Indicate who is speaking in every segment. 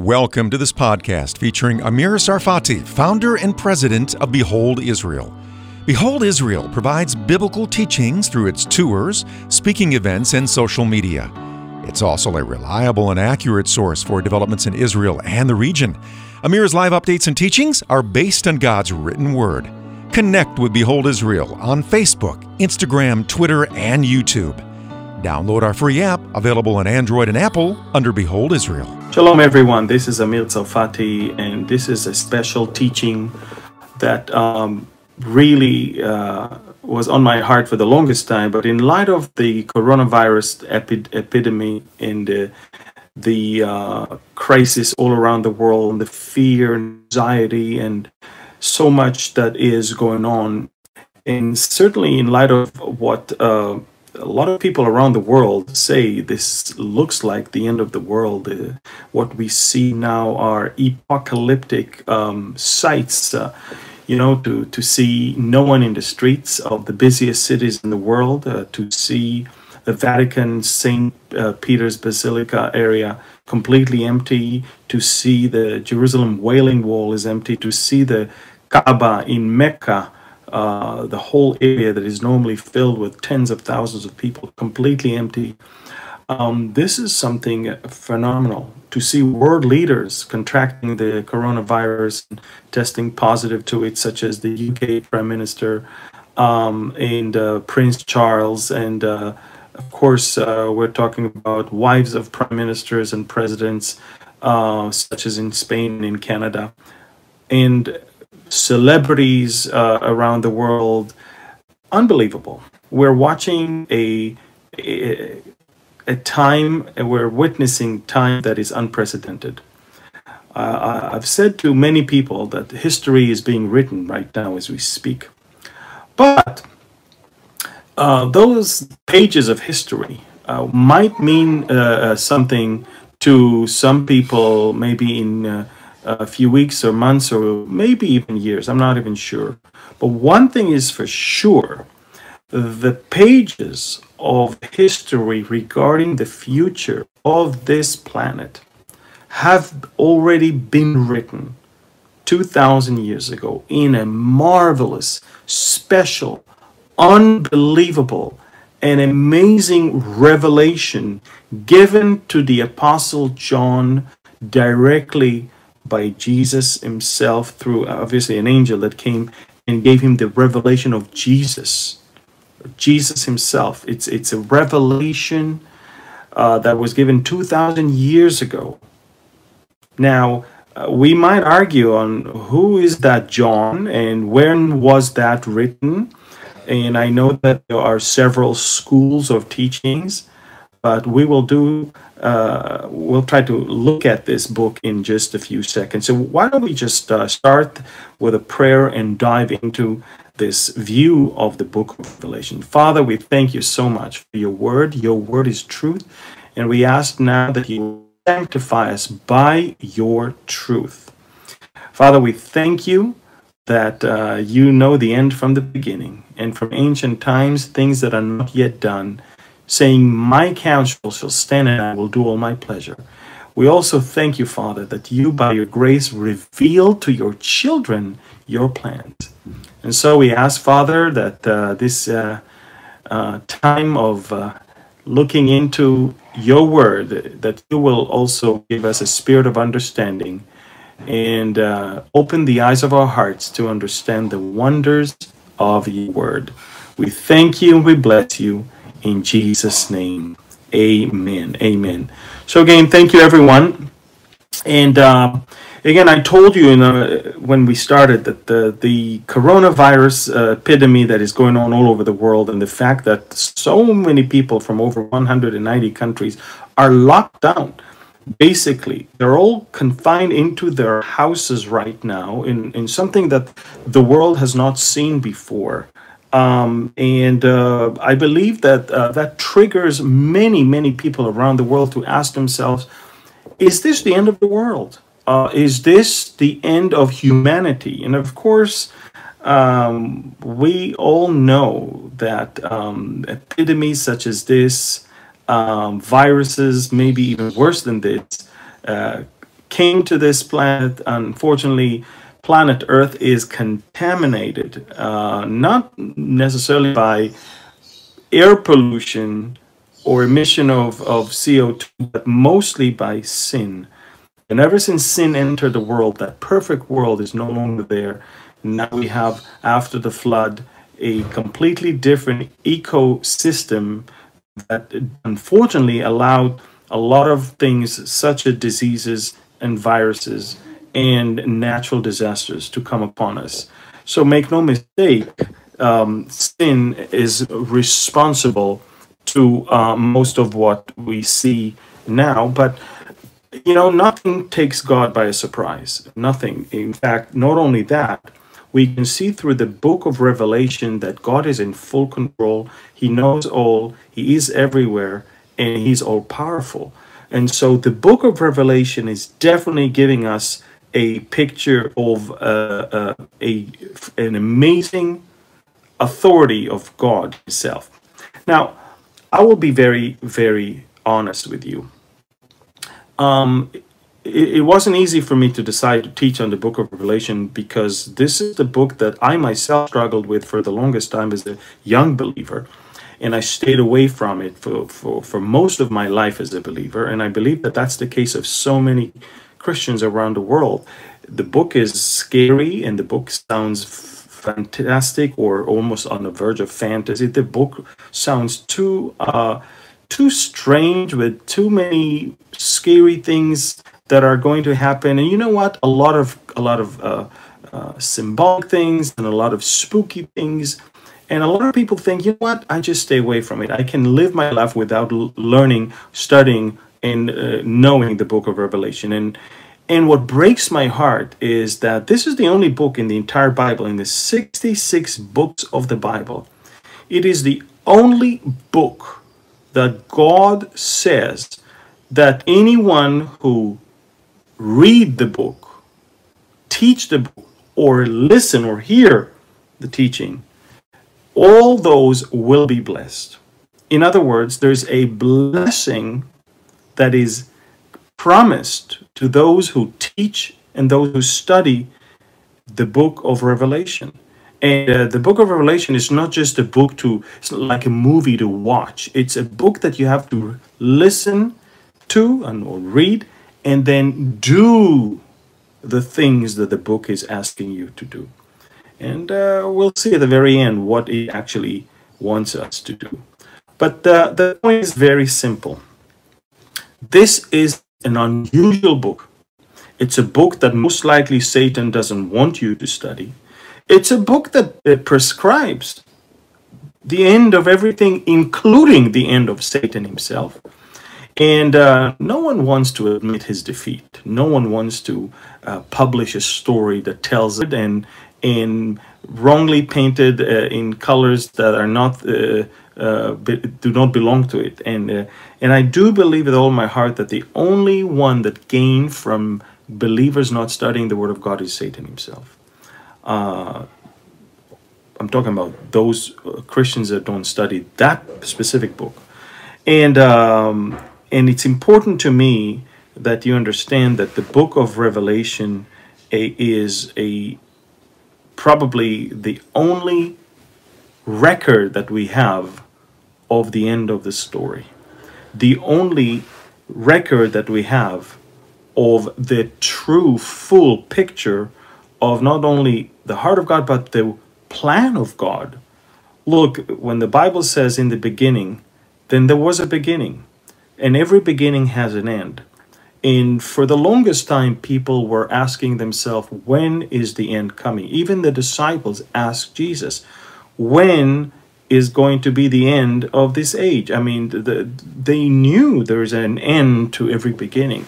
Speaker 1: Welcome to this podcast featuring Amir Tsarfati, founder and president of Behold Israel. Behold Israel provides biblical teachings through its tours, speaking events, and social media. It's also a reliable and accurate source for developments in Israel and the region. Amir's live updates and teachings are based on God's written word. Connect with Behold Israel on Facebook, Instagram, Twitter, and YouTube. Download our free app available on Android and Apple under Behold Israel.
Speaker 2: Shalom, everyone. This is Amir Tsarfati, and this is a special teaching that um, really uh, was on my heart for the longest time. But in light of the coronavirus epi- epidemic and the, the uh, crisis all around the world, and the fear, anxiety, and so much that is going on, and certainly in light of what uh, a lot of people around the world say this looks like the end of the world. Uh, what we see now are apocalyptic um, sights. Uh, you know, to, to see no one in the streets of the busiest cities in the world, uh, to see the Vatican, St. Uh, Peter's Basilica area completely empty, to see the Jerusalem Wailing Wall is empty, to see the Kaaba in Mecca uh, the whole area that is normally filled with tens of thousands of people completely empty. Um, this is something phenomenal to see world leaders contracting the coronavirus and testing positive to it, such as the UK Prime Minister um, and uh, Prince Charles. And uh, of course, uh, we're talking about wives of prime ministers and presidents, uh, such as in Spain and in Canada. And celebrities uh, around the world. Unbelievable. We're watching a, a, a time, we're witnessing time that is unprecedented. Uh, I've said to many people that history is being written right now as we speak. But uh, those pages of history uh, might mean uh, uh, something to some people, maybe in uh, a few weeks or months or maybe even years. I'm not even sure. But one thing is for sure the pages of history regarding the future of this planet have already been written 2,000 years ago in a marvelous, special, unbelievable, and amazing revelation given to the Apostle John directly by Jesus himself through obviously an angel that came and gave him the revelation of Jesus. Jesus himself. It's it's a revelation uh, that was given 2,000 years ago. Now, uh, we might argue on who is that John and when was that written. And I know that there are several schools of teachings, but we will do uh, we'll try to look at this book in just a few seconds. So, why don't we just uh, start with a prayer and dive into this view of the book of Revelation? Father, we thank you so much for your word. Your word is truth. And we ask now that you sanctify us by your truth. Father, we thank you that uh, you know the end from the beginning, and from ancient times, things that are not yet done saying, My counsel shall stand and I will do all my pleasure. We also thank you, Father, that you, by your grace, reveal to your children your plans. And so we ask, Father, that uh, this uh, uh, time of uh, looking into your word, that you will also give us a spirit of understanding and uh, open the eyes of our hearts to understand the wonders of your word. We thank you and we bless you. In Jesus' name, amen. Amen. So, again, thank you, everyone. And uh, again, I told you when we started that the, the coronavirus uh, epidemic that is going on all over the world, and the fact that so many people from over 190 countries are locked down. Basically, they're all confined into their houses right now in, in something that the world has not seen before. Um, and uh, I believe that uh, that triggers many, many people around the world to ask themselves is this the end of the world? Uh, is this the end of humanity? And of course, um, we all know that um, epidemics such as this, um, viruses, maybe even worse than this, uh, came to this planet. Unfortunately, planet Earth is contaminated, uh, not necessarily by air pollution or emission of, of CO2, but mostly by sin. And ever since sin entered the world, that perfect world is no longer there. Now we have, after the flood, a completely different ecosystem that unfortunately allowed a lot of things such as diseases and viruses and natural disasters to come upon us. So make no mistake, um, sin is responsible to uh, most of what we see now. But you know, nothing takes God by a surprise. Nothing. In fact, not only that, we can see through the book of Revelation that God is in full control. He knows all, He is everywhere, and He's all powerful. And so the book of Revelation is definitely giving us a picture of uh, uh, a an amazing authority of God Himself. Now, I will be very, very honest with you. Um, it, it wasn't easy for me to decide to teach on the book of Revelation because this is the book that I myself struggled with for the longest time as a young believer. And I stayed away from it for, for, for most of my life as a believer. And I believe that that's the case of so many Christians around the world. The book is scary and the book sounds fantastic or almost on the verge of fantasy. The book sounds too uh, too strange with too many scary things that are going to happen. And you know what? A lot of a lot of uh, uh, symbolic things and a lot of spooky things. And a lot of people think, you know what? I just stay away from it. I can live my life without learning, studying, and uh, knowing the book of Revelation. And and what breaks my heart is that this is the only book in the entire Bible, in the 66 books of the Bible. It is the only book that God says that anyone who read the book, teach the book, or listen or hear the teaching, all those will be blessed. In other words, there's a blessing that is promised to those who teach and those who study the book of Revelation. And uh, the book of Revelation is not just a book to, it's like a movie to watch. It's a book that you have to listen to and or read and then do the things that the book is asking you to do. And uh, we'll see at the very end what it actually wants us to do. But uh, the point is very simple. This is an unusual book. It's a book that most likely Satan doesn't want you to study. It's a book that prescribes the end of everything, including the end of Satan himself. And uh, no one wants to admit his defeat. No one wants to uh, publish a story that tells it and and wrongly painted uh, in colors that are not uh, uh, do not belong to it. And uh, and I do believe with all my heart that the only one that gained from believers not studying the Word of God is Satan himself. Uh, I'm talking about those uh, Christians that don't study that specific book, and um, and it's important to me that you understand that the book of Revelation a, is a probably the only record that we have of the end of the story. The only record that we have of the true, full picture of not only the heart of God, but the plan of God. Look, when the Bible says in the beginning, then there was a beginning, and every beginning has an end. And for the longest time, people were asking themselves, when is the end coming? Even the disciples asked Jesus, when is going to be the end of this age. I mean, the, they knew there's an end to every beginning.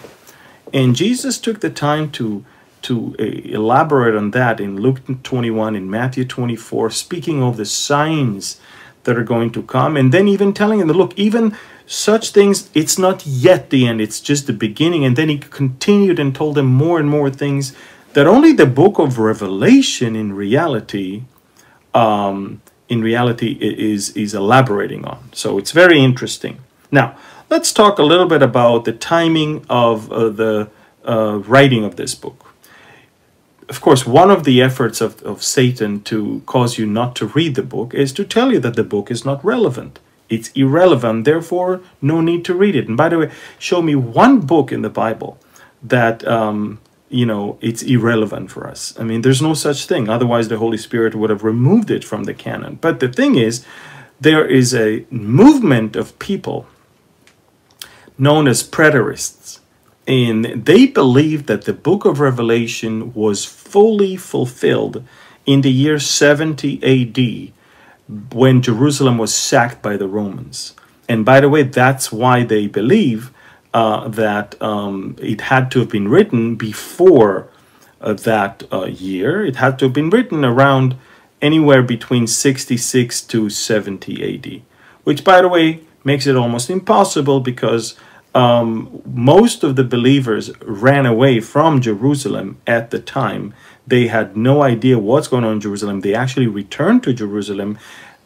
Speaker 2: And Jesus took the time to to uh, elaborate on that in Luke 21 in Matthew 24 speaking of the signs that are going to come and then even telling them look even such things it's not yet the end it's just the beginning and then he continued and told them more and more things that only the book of revelation in reality um, in reality is, is elaborating on. So it's very interesting. Now, let's talk a little bit about the timing of uh, the uh, writing of this book. Of course, one of the efforts of, of Satan to cause you not to read the book is to tell you that the book is not relevant. It's irrelevant, therefore, no need to read it. And by the way, show me one book in the Bible that um, you know it's irrelevant for us. I mean, there's no such thing. Otherwise, the Holy Spirit would have removed it from the canon. But the thing is, there is a movement of people known as preterists. And they believe that the book of Revelation was fully fulfilled in the year 70 AD when Jerusalem was sacked by the Romans. And by the way, that's why they believe uh, that um, it had to have been written before uh, that uh, year. It had to have been written around anywhere between 66 to 70 AD, which, by the way, makes it almost impossible because um, most of the believers ran away from Jerusalem at the time. They had no idea what's going on in Jerusalem. They actually returned to Jerusalem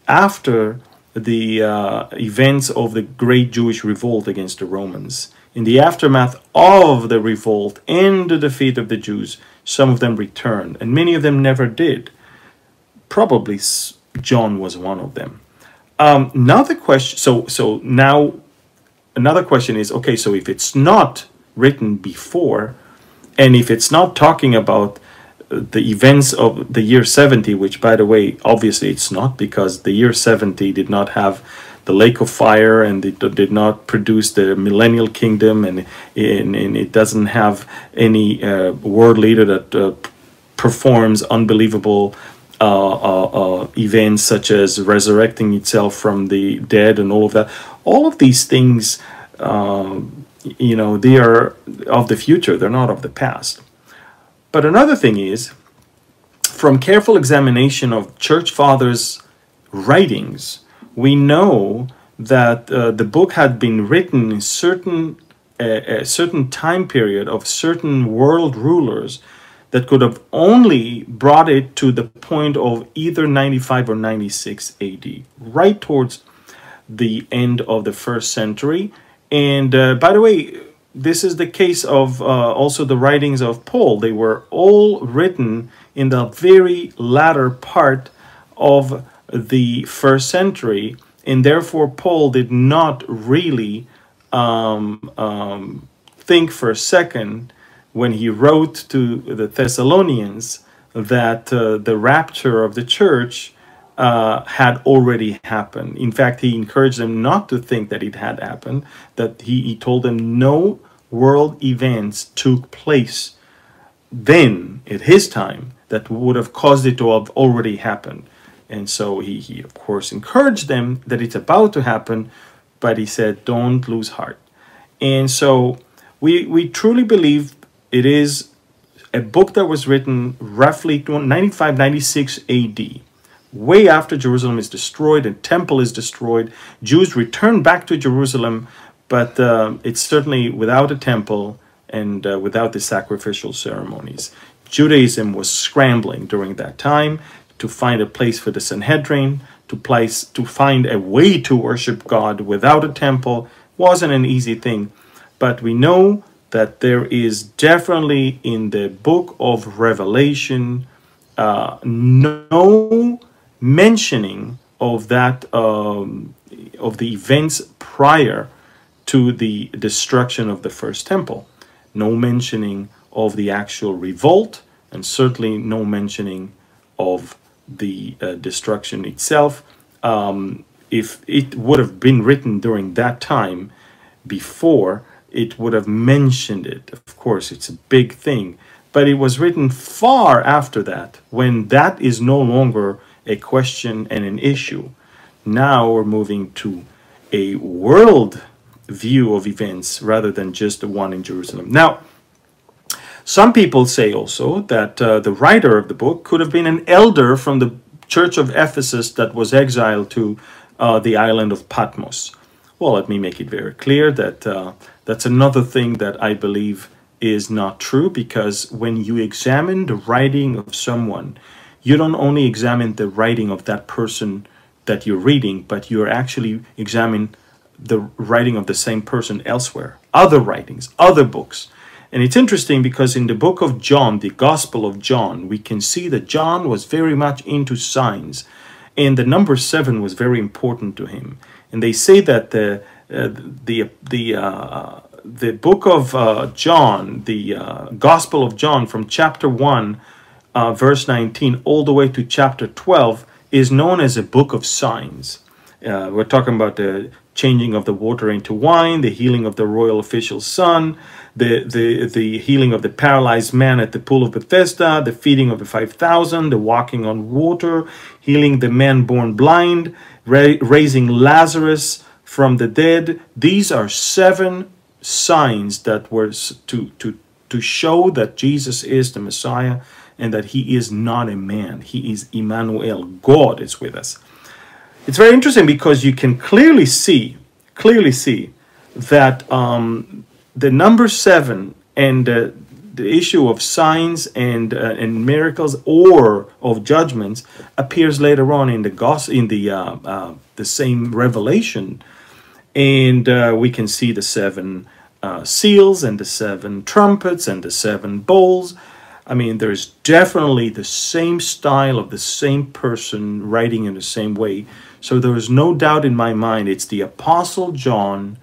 Speaker 2: after the uh, events of the great Jewish revolt against the Romans. In the aftermath of the revolt and the defeat of the Jews, some of them returned, and many of them never did. Probably John was one of them. Um, now the question, so so now another question is okay, so if it's not written before, and if it's not talking about uh, the events of the year 70, which by the way, obviously it's not because the year 70 did not have the lake of fire and it did not produce the millennial kingdom and, and, and it doesn't have any uh, world leader that uh, performs unbelievable uh, uh, uh, events such as resurrecting itself from the dead and all of that. All of these things, um, you know, they are of the future, they're not of the past. But another thing is, from careful examination of church fathers' writings, we know that uh, the book had been written in certain a certain time period of certain world rulers that could have only brought it to the point of either 95 or 96 AD, right towards the end of the first century. And uh, by the way, this is the case of uh, also the writings of Paul. They were all written in the very latter part of the first century, and therefore Paul did not really um, um, think for a second when he wrote to the Thessalonians that uh, the rapture of the church uh, had already happened. In fact, he encouraged them not to think that it had happened, that he, he told them no world events took place then, at his time, that would have caused it to have already happened. And so he, he, of course, encouraged them that it's about to happen, but he said, don't lose heart. And so we, we truly believe it is a book that was written roughly 95 96 AD, way after Jerusalem is destroyed and temple is destroyed. Jews return back to Jerusalem, but uh, it's certainly without a temple and uh, without the sacrificial ceremonies. Judaism was scrambling during that time to find a place for the Sanhedrin, to place to find a way to worship God without a temple wasn't an easy thing. But we know that there is definitely in the book of Revelation uh, no mentioning of that um, of the events prior to the destruction of the first temple. No mentioning of the actual revolt, and certainly no mentioning of the uh, destruction itself. Um, if it would have been written during that time before, it would have mentioned it. Of course, it's a big thing. But it was written far after that, when that is no longer a question and an issue. Now we're moving to a world view of events rather than just the one in Jerusalem. Now, some people say also that uh, the writer of the book could have been an elder from the church of Ephesus that was exiled to uh, the island of Patmos. Well, let me make it very clear that uh, that's another thing that I believe is not true because when you examine the writing of someone, you don't only examine the writing of that person that you're reading, but you're actually examining the writing of the same person elsewhere, other writings, other books. And it's interesting because in the book of John, the Gospel of John, we can see that John was very much into signs. And the number seven was very important to him. And they say that the, uh, the, the, uh, the book of uh, John, the uh, Gospel of John, from chapter 1, uh, verse 19, all the way to chapter 12, is known as a book of signs. Uh, we're talking about the changing of the water into wine, the healing of the royal official's son, the, the, the healing of the paralyzed man at the pool of Bethesda, the feeding of the 5,000, the walking on water, healing the man born blind, ra- raising Lazarus from the dead. These are seven signs that were to, to, to show that Jesus is the Messiah and that he is not a man. He is Emmanuel. God is with us. It's very interesting because you can clearly see, clearly see that um, the number seven and uh, the issue of signs and uh, and miracles or of judgments appears later on in the gospel in the uh, uh, the same revelation, and uh, we can see the seven uh, seals and the seven trumpets and the seven bowls. I mean, there's definitely the same style of the same person writing in the same way. So there is no doubt in my mind it's the Apostle John.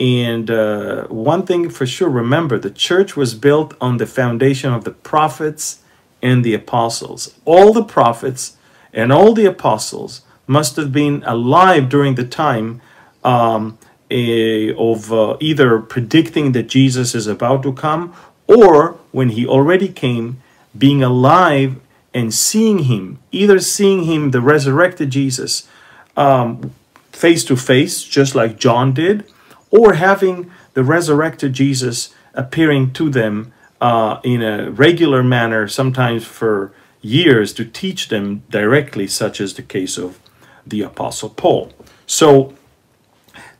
Speaker 2: And uh, one thing for sure, remember the church was built on the foundation of the prophets and the apostles. All the prophets and all the apostles must have been alive during the time um, a, of uh, either predicting that Jesus is about to come or when he already came, being alive and seeing him, either seeing him, the resurrected Jesus, um, face to face, just like John did, or having the resurrected Jesus appearing to them uh, in a regular manner, sometimes for years, to teach them directly, such as the case of the Apostle Paul. So,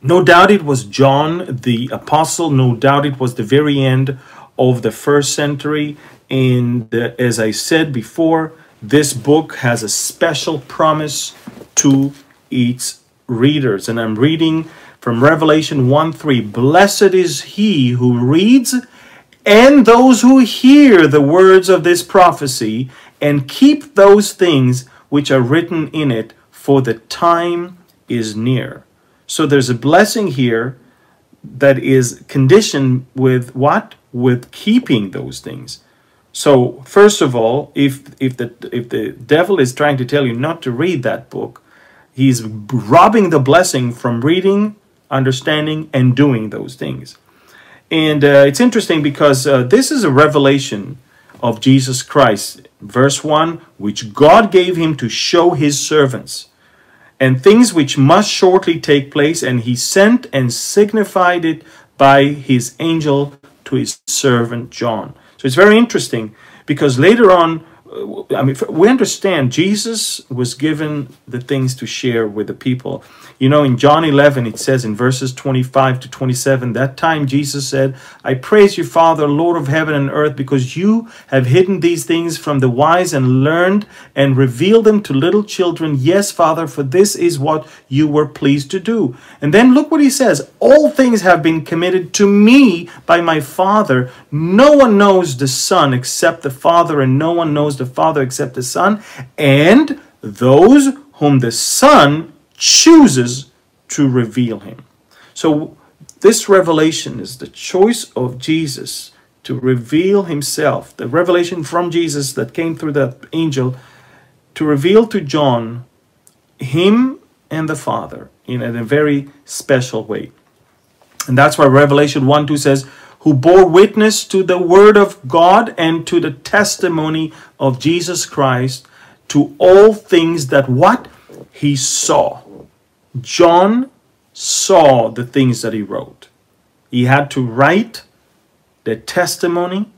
Speaker 2: no doubt it was John the Apostle, no doubt it was the very end of the first century. And uh, as I said before, this book has a special promise to its readers. And I'm reading from Revelation 1 3 Blessed is he who reads and those who hear the words of this prophecy and keep those things which are written in it, for the time is near. So there's a blessing here that is conditioned with what? With keeping those things. So first of all, if if the if the devil is trying to tell you not to read that book, he's robbing the blessing from reading, understanding, and doing those things. And uh, it's interesting because uh, this is a revelation of Jesus Christ. Verse 1 which God gave him to show his servants and things which must shortly take place, and he sent and signified it by his angel to his servant John. So it's very interesting because later on, I mean, we understand Jesus was given the things to share with the people. You know, in John 11, it says in verses 25 to 27, that time Jesus said, I praise you, Father, Lord of heaven and earth, because you have hidden these things from the wise and learned and revealed them to little children. Yes, Father, for this is what you were pleased to do. And then look what he says All things have been committed to me by my Father. No one knows the Son except the Father, and no one knows the the Father except the Son, and those whom the Son chooses to reveal him. So, this revelation is the choice of Jesus to reveal himself, the revelation from Jesus that came through the angel to reveal to John him and the Father in a very special way. And that's why Revelation 1 2 says, who bore witness to the word of God and to the testimony of Jesus Christ to all things that what he saw. John saw the things that he wrote. He had to write the testimony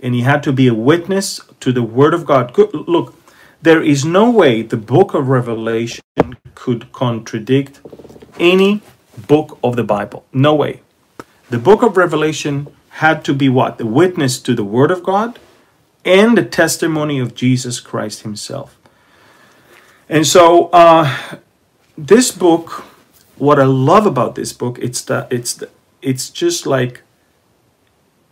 Speaker 2: and he had to be a witness to the word of God. Look, there is no way the book of Revelation could contradict any book of the Bible. No way the book of Revelation had to be what? The witness to the Word of God and the testimony of Jesus Christ Himself. And so, uh, this book, what I love about this book, it's that it's the, it's just like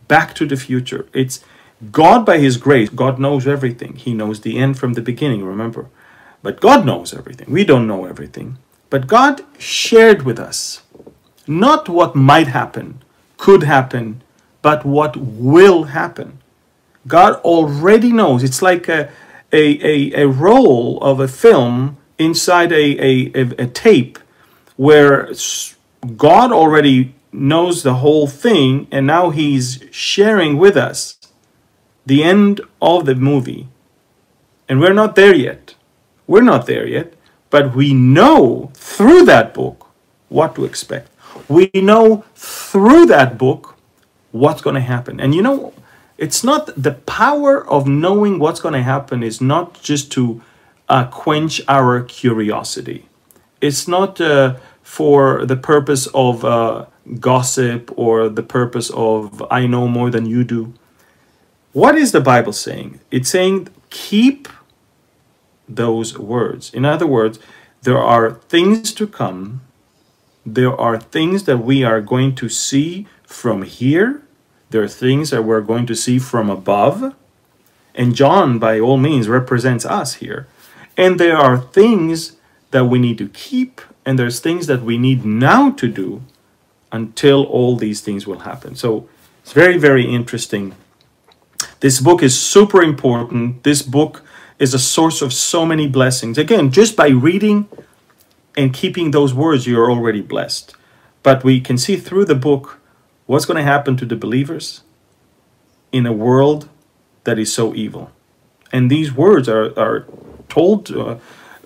Speaker 2: Back to the Future. It's God, by His grace, God knows everything. He knows the end from the beginning, remember. But God knows everything. We don't know everything. But God shared with us not what might happen, could happen, but what will happen. God already knows. It's like a, a, a, a roll of a film inside a, a, a, a tape where God already knows the whole thing and now he's sharing with us the end of the movie. And we're not there yet. We're not there yet, but we know through that book what to expect. We know through that book what's going to happen. And you know, it's not the power of knowing what's going to happen is not just to uh, quench our curiosity. It's not uh, for the purpose of uh, gossip or the purpose of I know more than you do. What is the Bible saying? It's saying keep those words. In other words, there are things to come, there are things that we are going to see from here, there are things that we're going to see from above. And John, by all means, represents us here. And there are things that we need to keep, and there's things that we need now to do until all these things will happen. So it's very, very interesting. This book is super important. This book is a source of so many blessings. Again, just by reading and keeping those words, you're already blessed. But we can see through the book what's going to happen to the believers in a world that is so evil. And these words are, are told uh,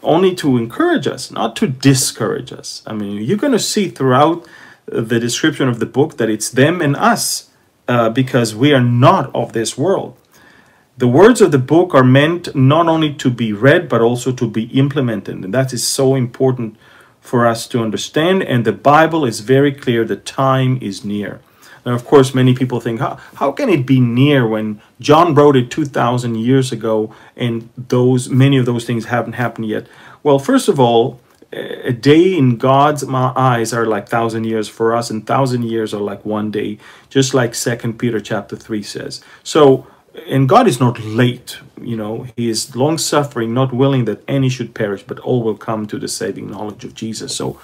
Speaker 2: only to encourage us, not to discourage us. I mean, you're going to see throughout the description of the book that it's them and us uh, because we are not of this world. The words of the book are meant not only to be read but also to be implemented, and that is so important for us to understand. And the Bible is very clear the time is near. Now, of course, many people think, how, how can it be near when John wrote it 2,000 years ago and those many of those things haven't happened yet? Well, first of all, a day in God's eyes are like thousand years for us, and thousand years are like one day, just like Second Peter chapter three says. So, and God is not late, you know, He is long suffering, not willing that any should perish, but all will come to the saving knowledge of Jesus. So,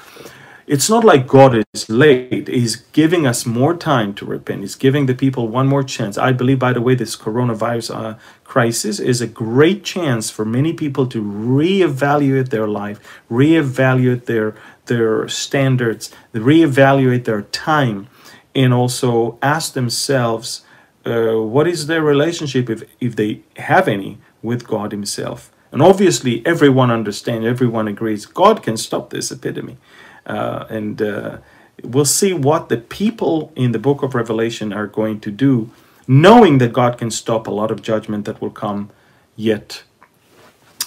Speaker 2: it's not like God is late. He's giving us more time to repent. He's giving the people one more chance. I believe, by the way, this coronavirus uh, crisis is a great chance for many people to reevaluate their life, reevaluate their their standards, reevaluate their time, and also ask themselves uh, what is their relationship, if if they have any, with God Himself. And obviously, everyone understands, everyone agrees, God can stop this epidemic. Uh, and uh, we'll see what the people in the book of Revelation are going to do, knowing that God can stop a lot of judgment that will come, yet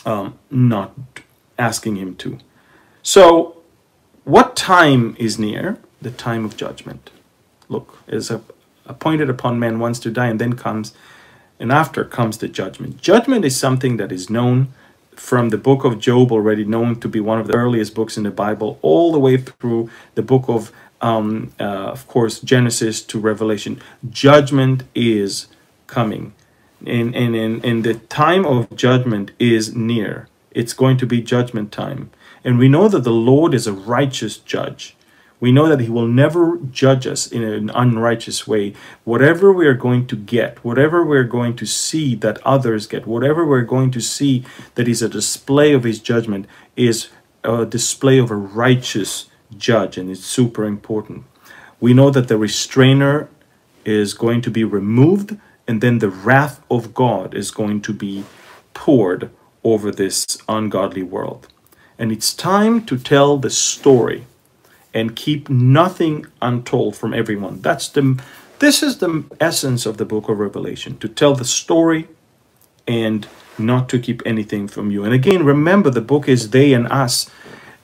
Speaker 2: um, not asking Him to. So, what time is near? The time of judgment. Look, is appointed upon men once to die, and then comes, and after comes the judgment. Judgment is something that is known from the book of Job, already known to be one of the earliest books in the Bible, all the way through the book of, um, uh, of course, Genesis to Revelation. Judgment is coming. And, and, and, and the time of judgment is near. It's going to be judgment time. And we know that the Lord is a righteous judge we know that He will never judge us in an unrighteous way. Whatever we are going to get, whatever we're going to see that others get, whatever we're going to see that is a display of His judgment, is a display of a righteous judge, and it's super important. We know that the restrainer is going to be removed, and then the wrath of God is going to be poured over this ungodly world. And it's time to tell the story and keep nothing untold from everyone. That's the this is the essence of the book of Revelation, to tell the story and not to keep anything from you. And again, remember the book is they and us.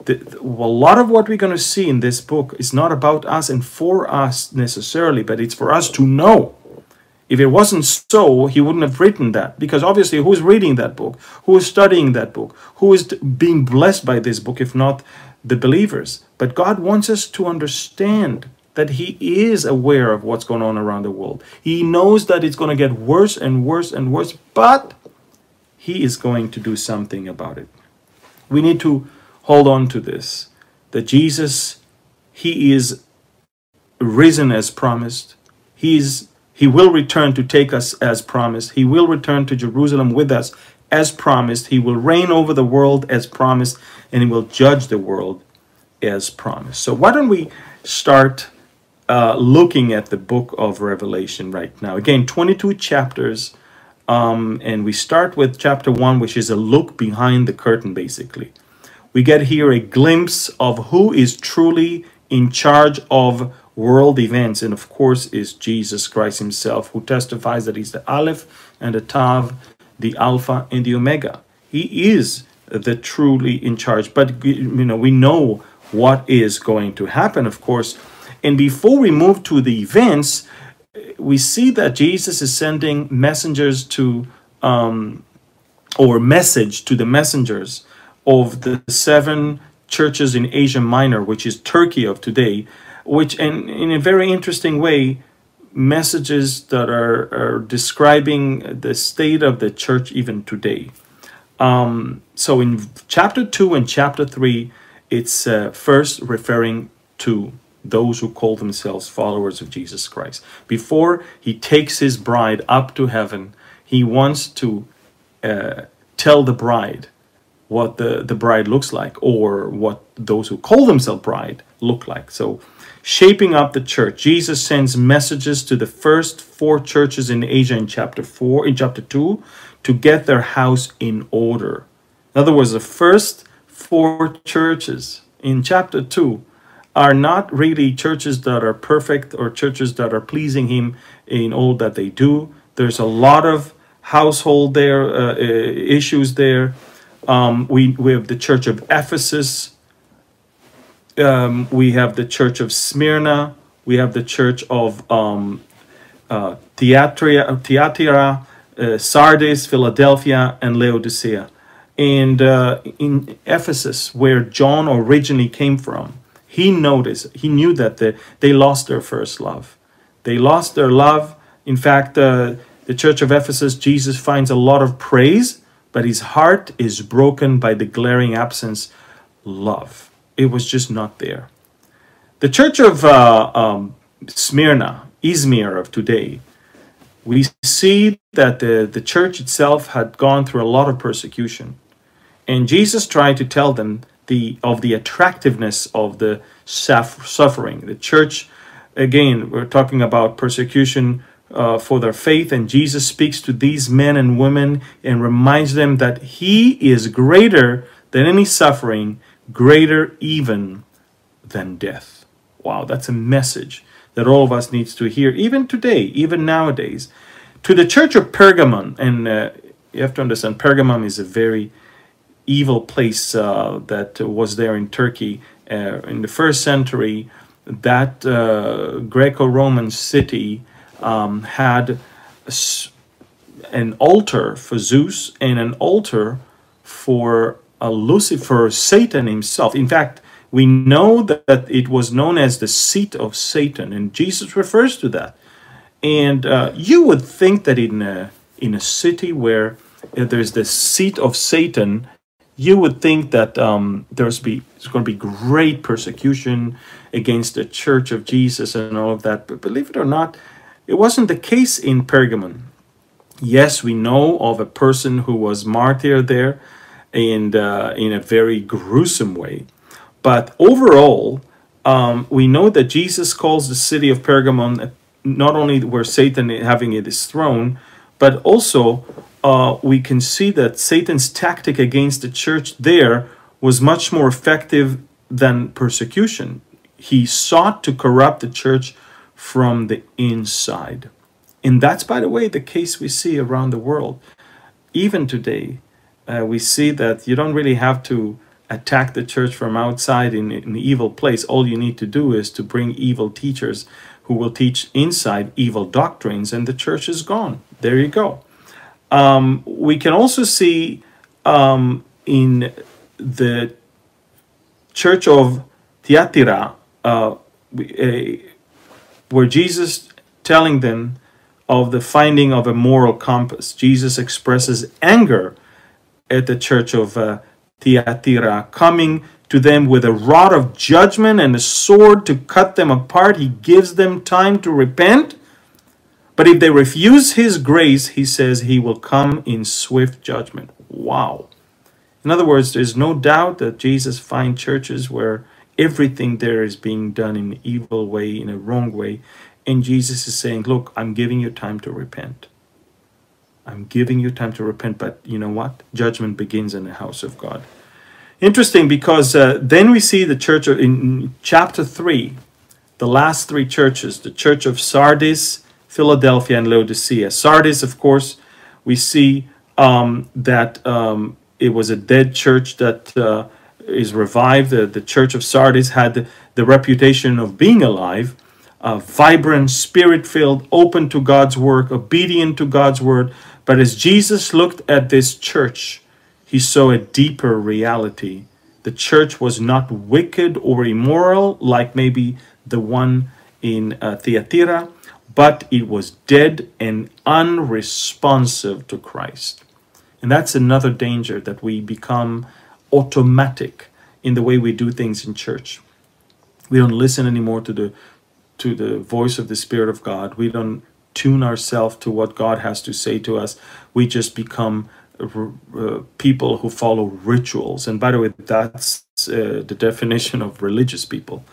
Speaker 2: The, the, a lot of what we're going to see in this book is not about us and for us necessarily, but it's for us to know. If it wasn't so, he wouldn't have written that. Because obviously, who's reading that book? Who is studying that book? Who is being blessed by this book, if not the believers. But God wants us to understand that he is aware of what's going on around the world. He knows that it's going to get worse and worse and worse, but he is going to do something about it. We need to hold on to this that Jesus, he is risen as promised. He is he will return to take us as promised. He will return to Jerusalem with us as promised. He will reign over the world as promised, and he will judge the world as promised. So, why don't we start uh, looking at the book of Revelation right now? Again, 22 chapters, um, and we start with chapter 1, which is a look behind the curtain, basically. We get here a glimpse of who is truly in charge of world events, and of course, is Jesus Christ Himself, who testifies that He's the Aleph and the Tav, the Alpha and the Omega. He is the truly in charge. But you know, we know what is going to happen, of course. And before we move to the events, we see that Jesus is sending messengers to, um, or message to the messengers of the seven churches in Asia Minor, which is Turkey of today, which and in a very interesting way messages that are, are describing the state of the church even today um, so in chapter 2 and chapter 3 it's uh, first referring to those who call themselves followers of jesus christ before he takes his bride up to heaven he wants to uh, tell the bride what the, the bride looks like or what those who call themselves bride look like so shaping up the church. Jesus sends messages to the first four churches in Asia in chapter 4, in chapter 2, to get their house in order. In other words, the first four churches in chapter 2 are not really churches that are perfect or churches that are pleasing Him in all that they do. There's a lot of household there, uh, uh issues there. Um, we, we have the church of Ephesus, um, we have the Church of Smyrna, we have the Church of um, uh, Thyatira, uh, Sardis, Philadelphia, and Laodicea. And uh, in Ephesus, where John originally came from, he noticed, he knew that the, they lost their first love. They lost their love. In fact, uh, the church of Ephesus, Jesus finds a lot of praise, but his heart is broken by the glaring absence love it was just not there. The church of uh, um, Smyrna, Izmir of today, we see that the, the church itself had gone through a lot of persecution. And Jesus tried to tell them the of the attractiveness of the suffering. The church, again, we're talking about persecution uh, for their faith, and Jesus speaks to these men and women and reminds them that He is greater than any suffering greater even than death. Wow, that's a message that all of us needs to hear, even today, even nowadays. To the church of Pergamon, and uh, you have to understand, Pergamon is a very evil place uh, that was there in Turkey uh, in the first century. That uh, Greco-Roman city um, had an altar for Zeus and an altar for Lucifer, Satan himself. In fact, we know that it was known as the seat of Satan, and Jesus refers to that. And uh, you would think that in a, in a city where uh, there's the seat of Satan, you would think that um, there's be there's going to be great persecution against the Church of Jesus and all of that. But believe it or not, it wasn't the case in Pergamon. Yes, we know of a person who was martyred there, and uh, in a very gruesome way. But overall, um, we know that Jesus calls the city of Pergamon not only where Satan having his throne, but also uh, we can see that Satan's tactic against the church there was much more effective than persecution. He sought to corrupt the church from the inside. And that's, by the way, the case we see around the world. Even today, uh, we see that you don't really have to attack the church from outside in, an evil place. All you need to do is to bring evil teachers who will teach inside evil doctrines, and the church is gone. There you go. Um, we can also see um, in the church of Thyatira, uh, where Jesus telling them of the finding of a moral compass. Jesus expresses anger at the church of uh, Thyatira, coming to them with a rod of judgment and a sword to cut them apart. He gives them time to repent. But if they refuse his grace, he says he will come in swift judgment. Wow. In other words, there's no doubt that Jesus finds churches where everything there is being done in an evil way, in a wrong way. And Jesus is saying, Look, I'm giving you time to repent. I'm giving you time to repent, but you know what? Judgment begins in the house of God. Interesting because uh, then we see the church in chapter 3, the last three churches, the church of Sardis, Philadelphia, and Laodicea. Sardis, of course, we see um, that um, it was a dead church that uh, is revived. The, the church of Sardis had the, the reputation of being alive, uh, vibrant, spirit filled, open to God's work, obedient to God's word. But as Jesus looked at this church, he saw a deeper reality. The church was not wicked or immoral like maybe the one in uh, Thyatira, but it was dead and unresponsive to Christ. And that's another danger that we become automatic in the way we do things in church. We don't listen anymore to the to the voice of the Spirit of God. We don't tune ourselves to what God has to say to us. We just become uh, people who follow rituals. And by the way, that's uh, the definition of religious people.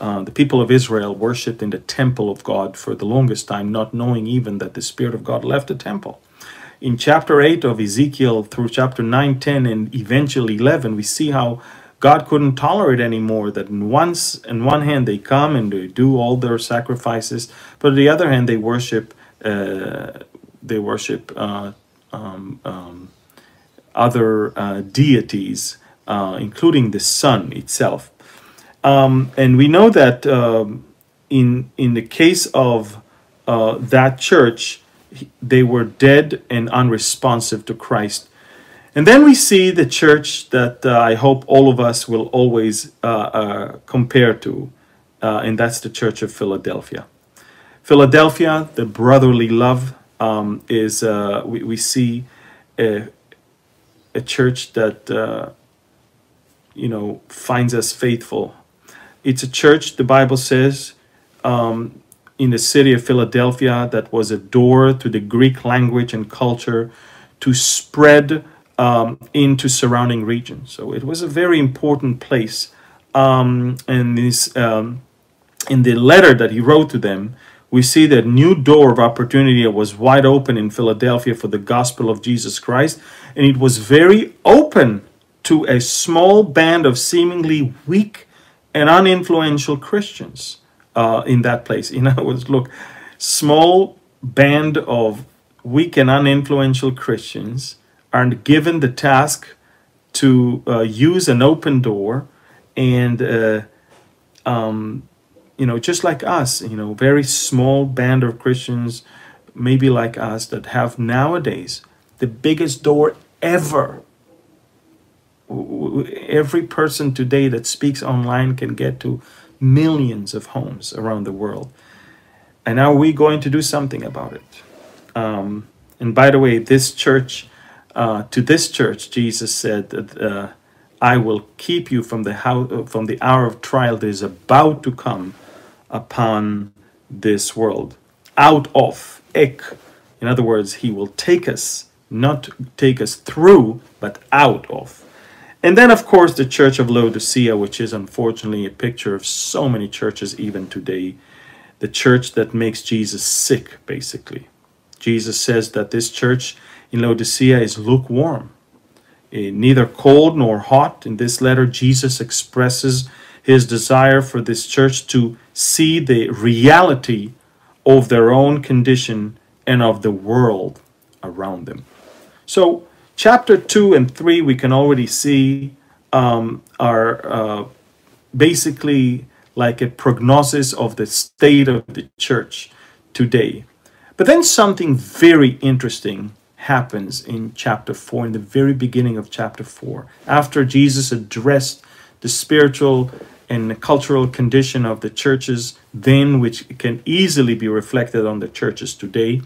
Speaker 2: Uh, the people of Israel worshipped in the temple of God for the longest time, not knowing even that the Spirit of God left the temple. In chapter 8 of Ezekiel through chapter 9, 10, and eventually 11, we see how God couldn't tolerate anymore that in once in one hand they come and they do all their sacrifices, but on the other hand they worship uh, they worship uh, um, um, other uh, deities, uh, including the sun itself. Um, and we know that um, in in the case of uh, that church, they were dead and unresponsive to Christ. And then we see the church that uh, I hope all of us will always uh, uh, compare to, and that's the Church of Philadelphia. Philadelphia, the brotherly love um, is uh, we, we see a, a church that uh, you know finds us faithful. It's a church, the Bible says, um, in the city of Philadelphia that was a door to the Greek language and culture to spread um, into surrounding regions. So it was a very important place. Um, and this, um, in the letter that he wrote to them, we see that new door of opportunity was wide open in Philadelphia for the gospel of Jesus Christ, and it was very open to a small band of seemingly weak and uninfluential Christians uh, in that place. In other words, look, small band of weak and uninfluential Christians are given the task to uh, use an open door and uh, um, you know, just like us, you know, very small band of Christians, maybe like us, that have nowadays the biggest door ever. Every person today that speaks online can get to millions of homes around the world. And now we're going to do something about it. Um, and by the way, this church, uh, to this church, Jesus said that uh, I will keep you from the from the hour of trial that is about to come upon this world. Out of, ek. In other words, he will take us, not take us through, but out of. And then, of course, the Church of Laodicea, which is unfortunately a picture of so many churches even today. The church that makes Jesus sick, basically. Jesus says that this church in Laodicea is lukewarm, eh, neither cold nor hot. In this letter, Jesus expresses his desire for this church to see the reality of their own condition and of the world around them. So, chapter 2 and 3, we can already see um, are uh, basically like a prognosis of the state of the church today. But then something very interesting happens in chapter 4, in the very beginning of chapter 4. After Jesus addressed the spiritual and the cultural condition of the churches then, which can easily be reflected on the churches today.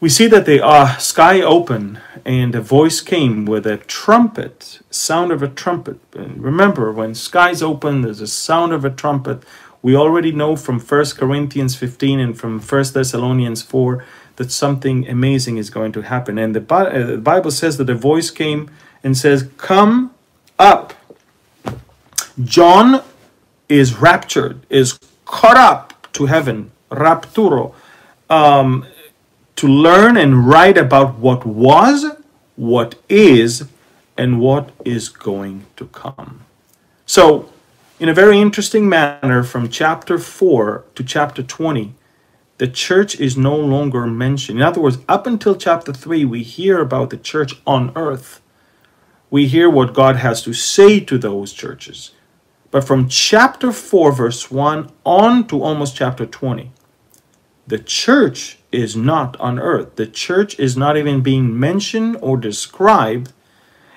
Speaker 2: We see that they are sky open, and a voice came with a trumpet, sound of a trumpet. And remember, when skies open, there's a sound of a trumpet. We already know from 1 Corinthians 15 and from 1 Thessalonians 4 that something amazing is going to happen. And the, uh, Bible says that a voice came and says, Come up. John is raptured, is caught up to heaven, rapturo, um, to learn and write about what was, what is, and what is going to come. So, in a very interesting manner, from chapter 4 to chapter 20, the church is no longer mentioned. In other words, up until chapter 3, we hear about the church on earth. We hear what God has to say to those churches. But from chapter 4, verse 1 on to almost chapter 20, the church is not on earth. The church is not even being mentioned or described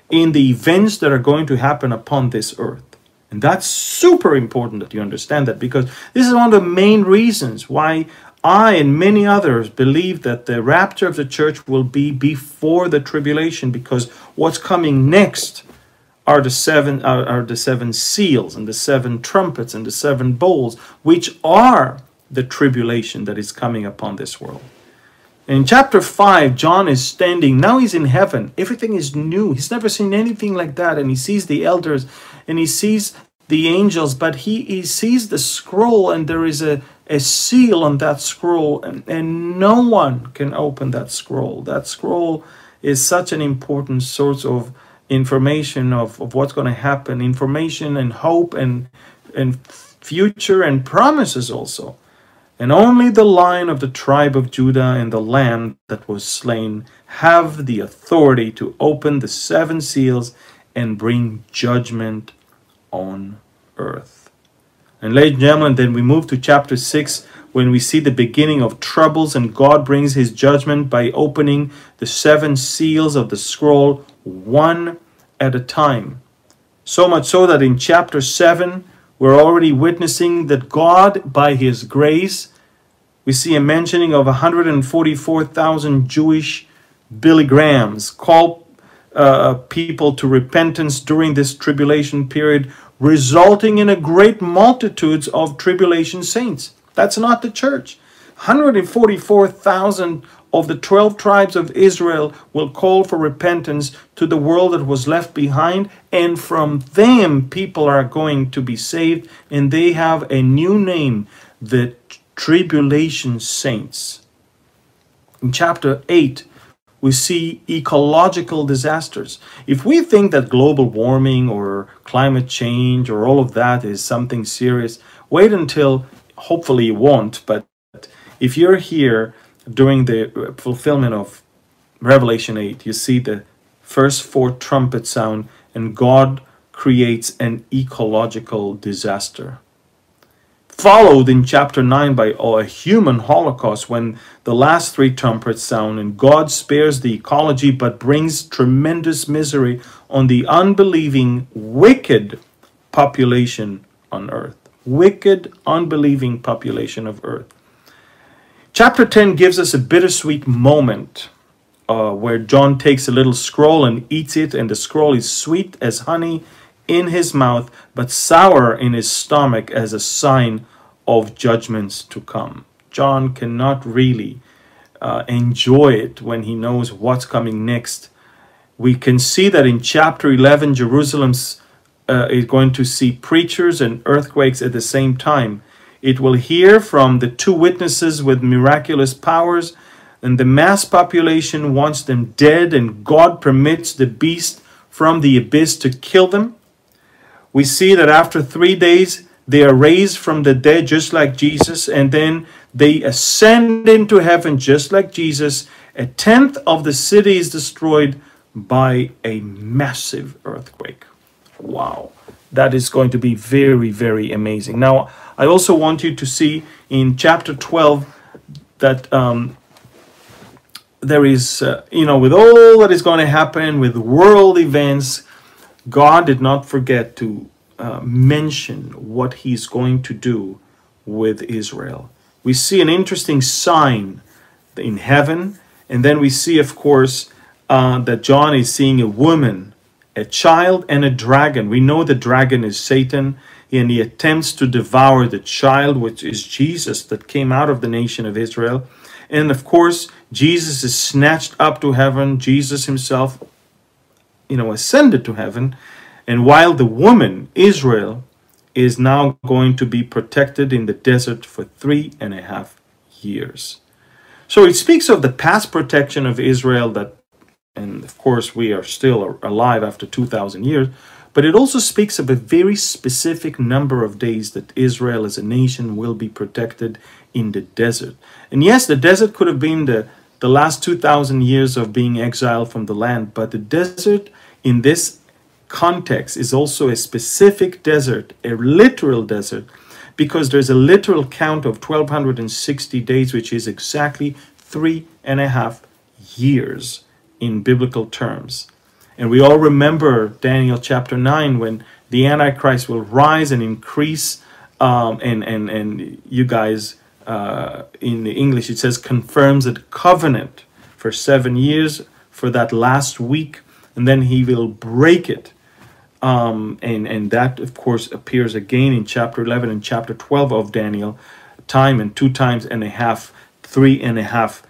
Speaker 2: in the events that are going to happen upon this earth. And that's super important that you understand that because this is one of the main reasons why I and many others believe that the rapture of the church will be before the tribulation because what's coming next are the seven are, are the seven seals and the seven trumpets and the seven bowls which are the tribulation that is coming upon this world. In chapter 5 john is standing. Now he's in heaven. Everything is new. He's never seen anything like that. And he sees the elders and he sees the angels but he, he sees the scroll and there is a, a seal on that scroll and, and no one can open that scroll that scroll is such an important source of information of, of what's going to happen, information and hope and, and future and promises also. And only the line of the tribe of Judah and the lamb that was slain have the authority to open the seven seals and bring judgment on earth. And ladies and gentlemen, then we move to chapter 6 when we see the beginning of troubles and God brings his judgment by opening the seven seals of the scroll one at a time. So much so that in chapter 7, we're already witnessing that God, by His grace, we see a mentioning of 144,000 Jewish Billy Grahams call uh, people to repentance during this tribulation period, resulting in a great multitudes of tribulation saints. That's not the church. 144,000 of the 12 tribes of Israel will call for repentance to the world that was left behind, and from them people are going to be saved, and they have a new name, the tribulation saints. In chapter 8, we see ecological disasters. If we think that global warming or climate change or all of that is something serious, wait until, hopefully you won't, but if you're here during the uh, fulfillment of Revelation 8, you see the first four trumpet sound, and God creates an ecological disaster. Followed in chapter 9 by a human holocaust when the last three trumpets sound and God spares the ecology but brings tremendous misery on the unbelieving, wicked population on earth. Wicked, unbelieving population of earth. Chapter 10 gives us a bittersweet moment uh, where John takes a little scroll and eats it, and the scroll is sweet as honey in his mouth, but sour in his stomach as a sign of judgments to come. John cannot really uh, enjoy it when he knows what's coming next. We can see that in chapter 11, Jerusalem's uh, is going to see preachers and earthquakes at the same time. It will hear from the two witnesses with miraculous powers, and the mass population wants them dead, and God permits the beast from the abyss to kill them. We see that after three days, they are raised from the dead just like Jesus, and then they ascend into heaven just like Jesus. A tenth of the city is destroyed by a massive earthquake. Wow, that is going to be very, very amazing. Now, I also want you to see in chapter 12 that um, there is, uh, you know, with all that is going to happen with world events, God did not forget to uh, mention what he's going to do with Israel. We see an interesting sign in heaven, and then we see, of course, uh, that John is seeing a woman, a child, and a dragon. We know the dragon is Satan, and he attempts to devour the child, which is Jesus that came out of the nation of Israel. And of course, Jesus is snatched up to heaven. Jesus himself, you know, ascended to heaven. And while the woman, Israel, is now going to be protected in the desert for three and a half years. So it speaks of the past protection of Israel that, and of course, we are still alive after 2,000 years, but it also speaks of a very specific number of days that Israel as a nation will be protected in the desert. And yes, the desert could have been the, the last 2,000 years of being exiled from the land, but the desert in this context is also a specific desert, a literal desert, because there's a literal count of 1260 days, which is exactly three and a half years in biblical terms. And we all remember Daniel chapter 9 when the Antichrist will rise and increase. Um, and, and, and you guys, uh, in the English, it says confirms a covenant for seven years for that last week. And then he will break it um, and, and that, of course, appears again in chapter 11 and chapter 12 of Daniel, time and two times and a half, three and a half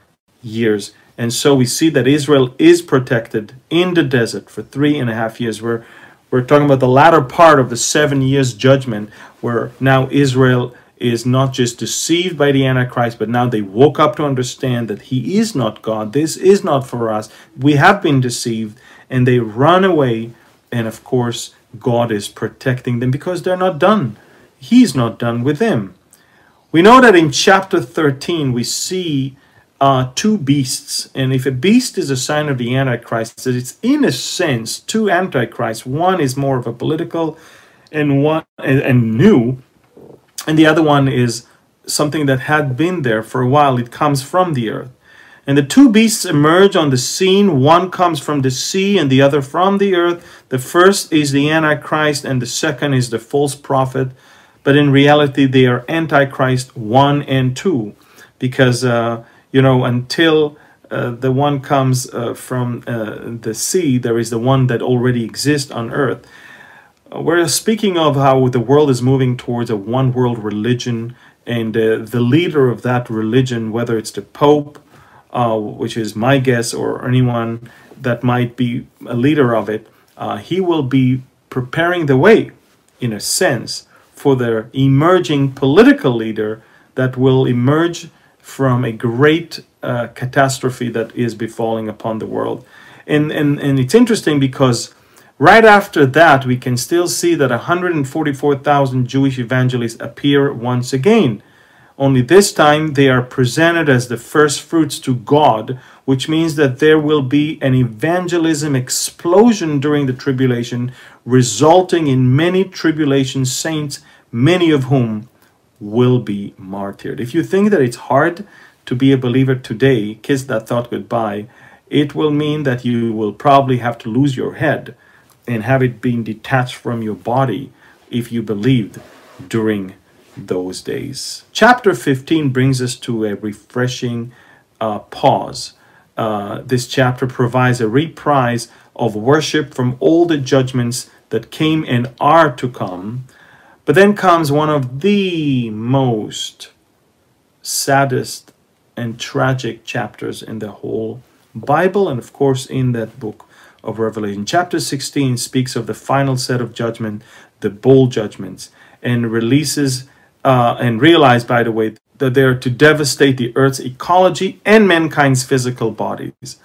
Speaker 2: years. And so we see that Israel is protected in the desert for three and a half years. We're, we're talking about the latter part of the seven years judgment, where now Israel is not just deceived by the Antichrist, but now they woke up to understand that he is not God. This is not for us. We have been deceived, and they run away and of course, God is protecting them because they're not done. He's not done with them. We know that in chapter 13, we see uh, two beasts. And if a beast is a sign of the Antichrist, it's in a sense two Antichrists. One is more of a political and one and, and new, and the other one is something that had been there for a while. It comes from the earth. And the two beasts emerge on the scene. One comes from the sea and the other from the earth. The first is the Antichrist and the second is the false prophet. But in reality, they are Antichrist 1 and 2. Because, uh, you know, until uh, the one comes uh, from uh, the sea, there is the one that already exists on earth. Uh, we're speaking of how the world is moving towards a one world religion. And uh, the leader of that religion, whether it's the Pope, uh, which is my guess, or anyone that might be a leader of it, uh, he will be preparing the way, in a sense, for the emerging political leader that will emerge from a great uh, catastrophe that is befalling upon the world. And, and, and it's interesting because right after that, we can still see that 144,000 Jewish evangelists appear once again only this time they are presented as the first fruits to God, which means that there will be an evangelism explosion during the tribulation, resulting in many tribulation saints, many of whom will be martyred. If you think that it's hard to be a believer today, kiss that thought goodbye. It will mean that you will probably have to lose your head and have it being detached from your body if you believed during those days. Chapter 15 brings us to a refreshing uh, pause. Uh, this chapter provides a reprise of worship from all the judgments that came and are to come. But then comes one of the most saddest and tragic chapters in the whole Bible, and of course, in that book of Revelation. Chapter 16 speaks of the final set of judgment, the bowl judgments, and releases uh, and realize, by the way, that they are to devastate the earth's ecology and mankind's physical bodies.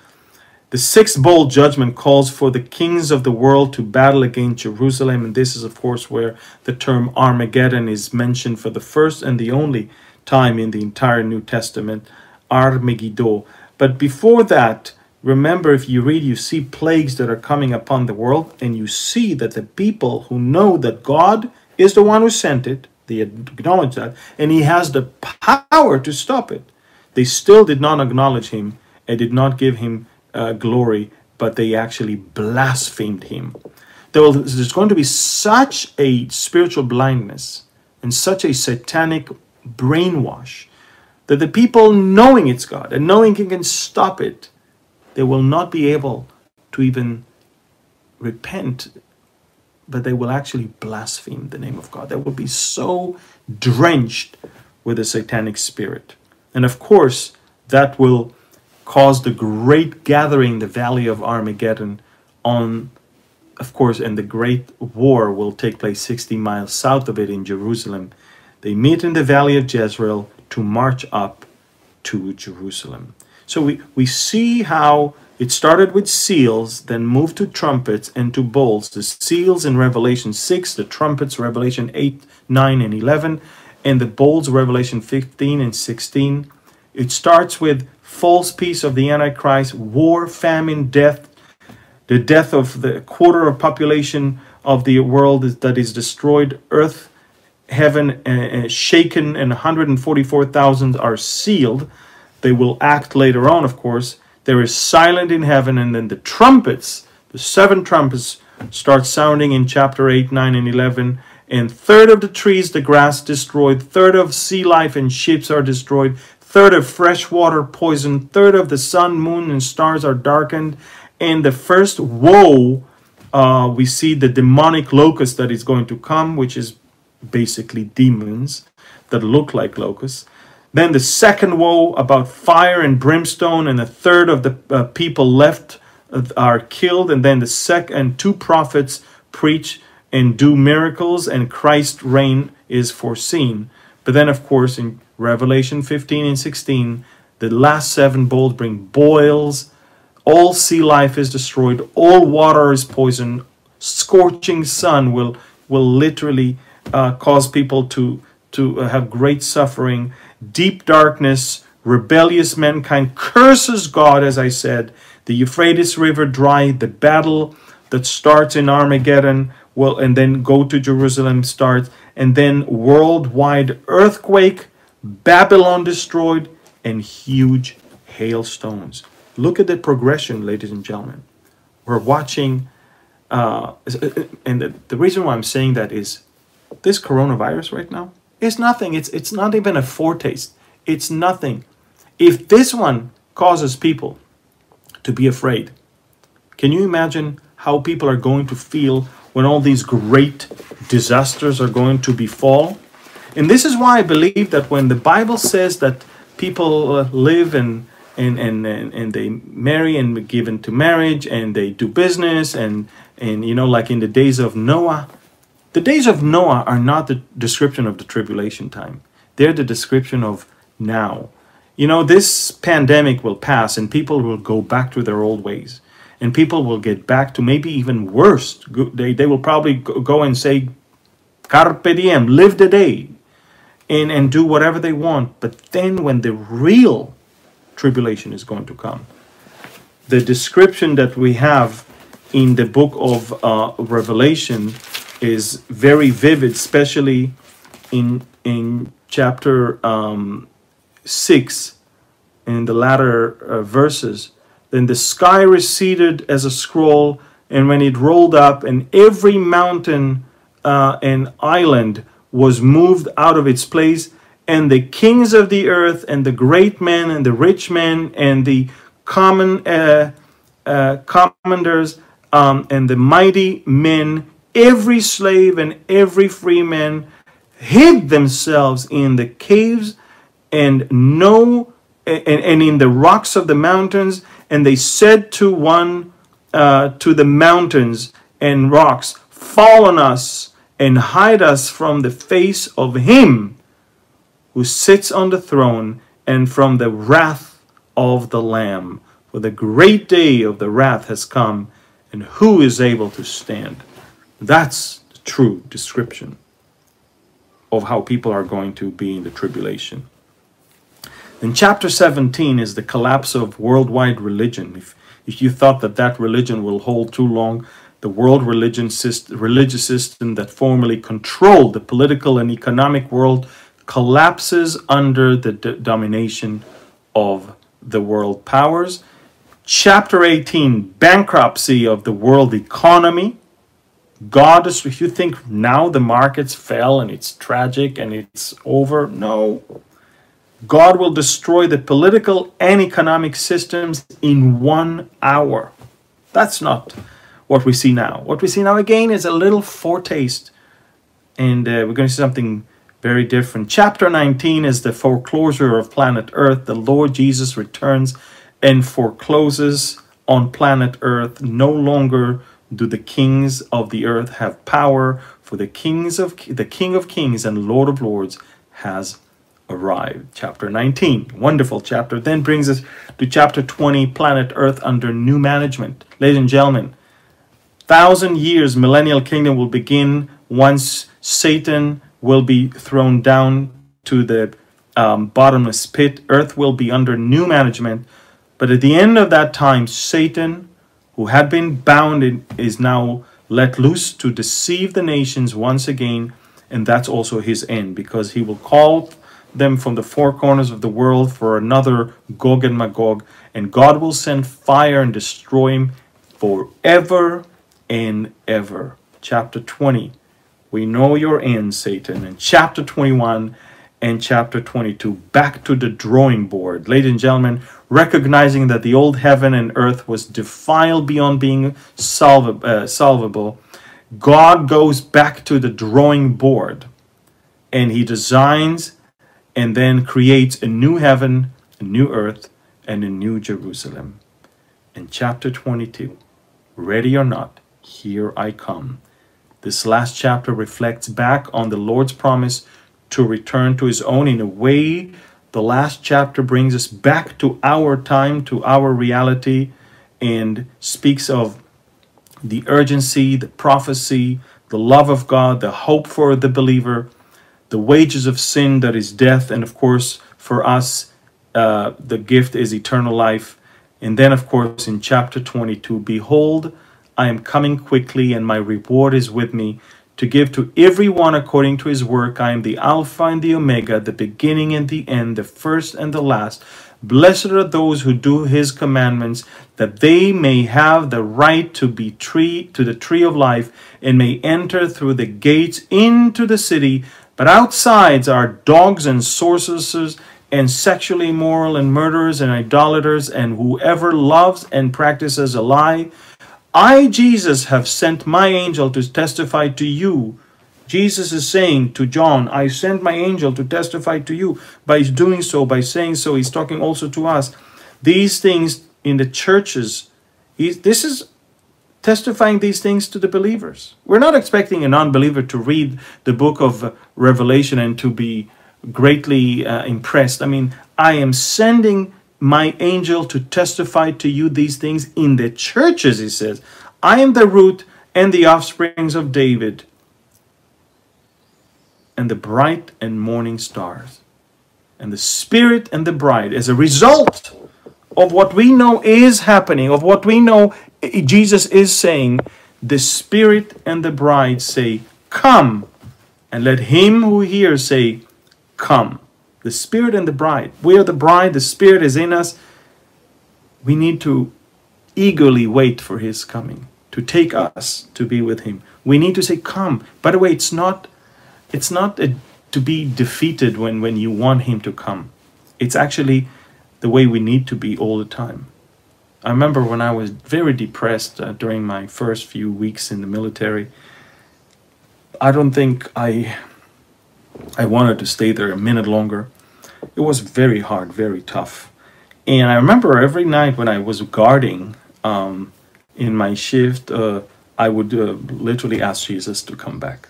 Speaker 2: The sixth bowl judgment calls for the kings of the world to battle against Jerusalem, and this is, of course, where the term Armageddon is mentioned for the first and the only time in the entire New Testament, Armageddon. But before that, remember if you read, you see plagues that are coming upon the world, and you see that the people who know that God is the one who sent it, they acknowledge that. And he has the power to stop it. They still did not acknowledge him and did not give him uh, glory, but they actually blasphemed him. there's going to be such a spiritual blindness and such a satanic brainwash that the people knowing it's God and knowing He can stop it, they will not be able to even repent, but they will actually blaspheme the name of God. They will be so drenched with the satanic spirit. And of course, that will cause the great gathering the valley of Armageddon on of course and the great war will take place 60 miles south of it in Jerusalem. They meet in the valley of Jezreel to march up to Jerusalem. So we, we see how it started with seals, then moved to trumpets and to bowls. The seals in Revelation 6, the trumpets, Revelation 8, 9, and 11, and the bowls, Revelation 15 and 16. It starts with false peace of the Antichrist, war, famine, death, the death of the quarter of population of the world that is destroyed, earth, heaven uh, uh shaken, and 144,000 are sealed. They will act later on, of course there is silent in heaven, and then the trumpets, the seven trumpets, start sounding in chapter 8, 9, and 11. And third of the trees, the grass destroyed, third of sea life and ships are destroyed, third of fresh water poisoned, third of the sun, moon, and stars are darkened. And the first woe, uh, we see the demonic locust that is going to come, which is basically demons that look like locusts. Then the second woe about fire and brimstone, and a third of the uh, people left uh, are killed. And then the second and two prophets preach and do miracles, and Christ's reign is foreseen. But then, of course, in Revelation 15 and 16, the last seven bowls bring boils. All sea life is destroyed. All water is poisoned. Scorching sun will will literally uh, cause people to to uh, have great suffering deep darkness, rebellious mankind curses God, as I said. The Euphrates River dry, the battle that starts in Armageddon will and then go to Jerusalem starts, and then worldwide earthquake, Babylon destroyed, and huge hailstones. Look at the progression, ladies and gentlemen. We're watching, uh, and the, the reason why I'm saying that is this coronavirus right now it's nothing. It's it's not even a foretaste. It's nothing. If this one causes people to be afraid, can you imagine how people are going to feel when all these great disasters are going to befall? And this is why I believe that when the Bible says that people uh, live and and, and, and, and they marry and give into marriage and they do business and and you know like in the days of Noah the days of Noah are not the description of the tribulation time, they're the description of now. You know, this pandemic will pass and people will go back to their old ways. And people will get back to maybe even worse. They, they will probably go and say, Carpe diem, live the day, and, and do whatever they want. But then when the real tribulation is going to come, the description that we have in the book of uh, Revelation is very vivid, especially in in chapter um, six, in the latter uh, verses. Then the sky receded as a scroll, and when it rolled up, and every mountain uh, and island was moved out of its place, and the kings of the earth, and the great men, and the rich men, and the common uh, uh commanders, um, and the mighty men every slave and every free man hid themselves in the caves and no and, and in the rocks of the mountains and they said to one uh, to the mountains and rocks fall on us and hide us from the face of him who sits on the throne and from the wrath of the lamb. For the great day of the wrath has come and who is able to stand that's the true description of how people are going to be in the tribulation. Then chapter 17 is the collapse of worldwide religion. If, if you thought that that religion will hold too long, the world religion system, religious system that formerly controlled the political and economic world collapses under the domination of the world powers. Chapter 18, bankruptcy of the world economy God is, if you think now the markets fell and it's tragic and it's over, no. God will destroy the political and economic systems in one hour. That's not what we see now. What we see now again is a little foretaste, and uh, we're going to see something very different. Chapter 19 is the foreclosure of planet Earth. The Lord Jesus returns and forecloses on planet Earth. No longer do the kings of the earth have power, for the kings of the King of Kings and Lord of Lords has arrived. Chapter 19, wonderful chapter. Then brings us to chapter 20, planet Earth under new management. Ladies and gentlemen, thousand years millennial kingdom will begin once Satan will be thrown down to the um, bottomless pit. Earth will be under new management. But at the end of that time, Satan who had been bound is now let loose to deceive the nations once again. And that's also his end because he will call them from the four corners of the world for another Gog and Magog. And God will send fire and destroy him forever and ever. Chapter 20. We know your end, Satan. And chapter 21 and chapter 22. Back to the drawing board. Ladies and gentlemen, recognizing that the old heaven and earth was defiled beyond being solv- uh, solvable, God goes back to the drawing board and he designs and then creates a new heaven, a new earth, and a new Jerusalem. In chapter 22, ready or not, here I come. This last chapter reflects back on the Lord's promise to return to his own in a way the last chapter brings us back to our time, to our reality, and speaks of the urgency, the prophecy, the love of God, the hope for the believer, the wages of sin that is death, and of course, for us, uh, the gift is eternal life. And then, of course, in chapter 22, behold, I am coming quickly, and my reward is with me to give to everyone according to his work. I am the Alpha and the Omega, the beginning and the end, the first and the last. Blessed are those who do his commandments, that they may have the right to be tree to the tree of life, and may enter through the gates into the city. But outside are dogs and sorcerers and sexually immoral and murderers and idolaters and whoever loves and practices a lie. I, Jesus, have sent my angel to testify to you. Jesus is saying to John, I sent my angel to testify to you. By doing so, by saying so, he's talking also to us. These things in the churches, he this is testifying these things to the believers. We're not expecting a non believer to read the book of Revelation and to be greatly uh, impressed. I mean, I am sending my angel to testify to you these things in the churches, he says. I am the root and the offsprings of David and the bright and morning stars. And the Spirit and the bride, as a result of what we know is happening, of what we know Jesus is saying, the Spirit and the bride say, Come. And let him who hears say, Come the Spirit and the bride. We are the bride, the Spirit is in us. We need to eagerly wait for His coming, to take us to be with Him. We need to say, Come. By the way, it's not, it's not a, to be defeated when, when you want Him to come. It's actually the way we need to be all the time. I remember when I was very depressed uh, during my first few weeks in the military. I don't think I I wanted to stay there a minute longer. It was very hard, very tough. And I remember every night when I was guarding um, in my shift, uh, I would uh, literally ask Jesus to come back.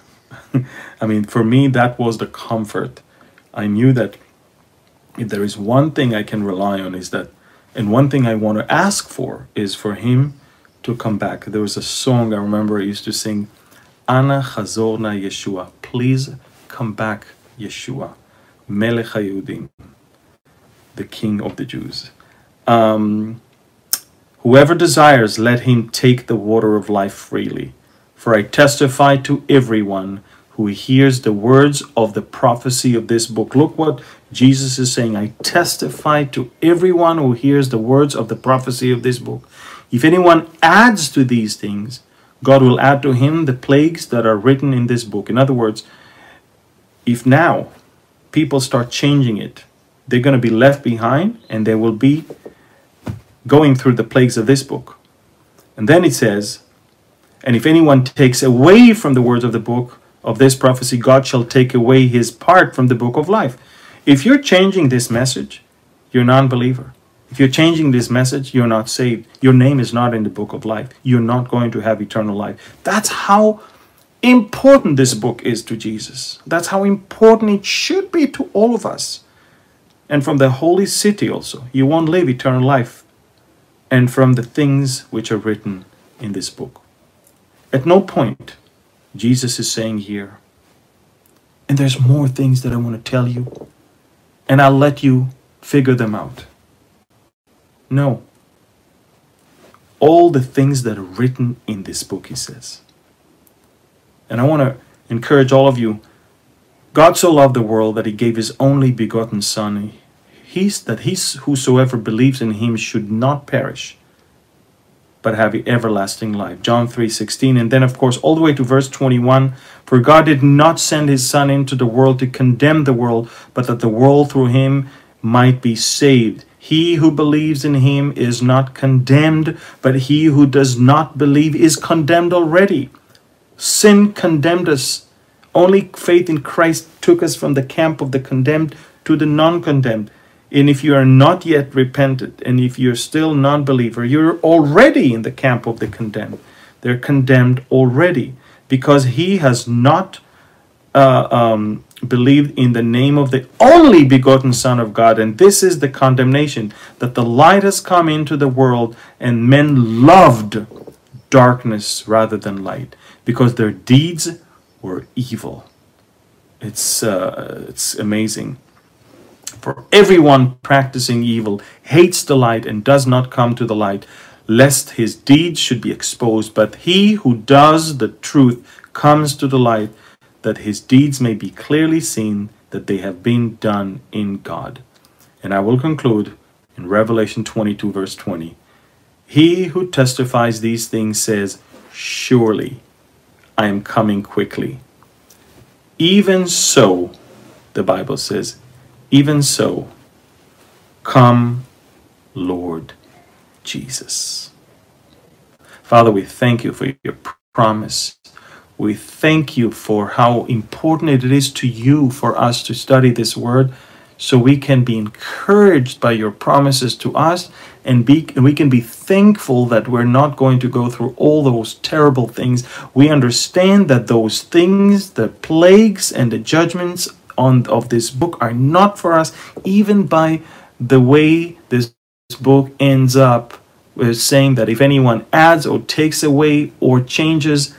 Speaker 2: I mean, for me, that was the comfort. I knew that if there is one thing I can rely on, is that, and one thing I want to ask for is for Him to come back. There was a song I remember I used to sing, Ana Chazorna Yeshua, please come back, Yeshua, Melech HaYudim, the King of the Jews. Um, Whoever desires, let him take the water of life freely. For I testify to everyone who hears the words of the prophecy of this book. Look what Jesus is saying. I testify to everyone who hears the words of the prophecy of this book. If anyone adds to these things, God will add to him the plagues that are written in this book. In other words, if now people start changing it, they're going to be left behind and they will be going through the plagues of this book. And then it says, And if anyone takes away from the words of the book of this prophecy, God shall take away his part from the book of life. If you're changing this message, you're a non believer. If you're changing this message, you're not saved. Your name is not in the book of life. You're not going to have eternal life. That's how important this book is to Jesus. That's how important it should be to all of us. And from the holy city also. You won't live eternal life. And from the things which are written in this book. At no point, Jesus is saying here, and there's more things that I want to tell you, and I'll let you figure them out. No. All the things that are written in this book, he says. And I want to encourage all of you God so loved the world that he gave his only begotten Son. He's that he's whosoever believes in him should not perish, but have everlasting life. John 3:16 and then of course all the way to verse 21 for God did not send his son into the world to condemn the world but that the world through him might be saved. He who believes in him is not condemned, but he who does not believe is condemned already. Sin condemned us. Only faith in Christ took us from the camp of the condemned to the non condemned. And if you are not yet repented, and if you're still non believer, you're already in the camp of the condemned. They're condemned already because he has not uh, um, believed in the name of the only begotten Son of God. And this is the condemnation that the light has come into the world, and men loved darkness rather than light because their deeds were evil. It's, uh, it's amazing. For everyone practicing evil hates the light and does not come to the light, lest his deeds should be exposed. But he who does the truth comes to the light that his deeds may be clearly seen that they have been done in God. And I will conclude in Revelation 22, verse 20. He who testifies these things says, Surely I am coming quickly. Even so, the Bible says, even so, come, Lord Jesus. Father, we thank you for your promise we thank you for how important it is to you for us to study this word so we can be encouraged by your promises to us and be and we can be thankful that we're not going to go through all those terrible things. We understand that those things the plagues and the judgments on of this book are not for us even by the way this book ends up with saying that if anyone adds or takes away or changes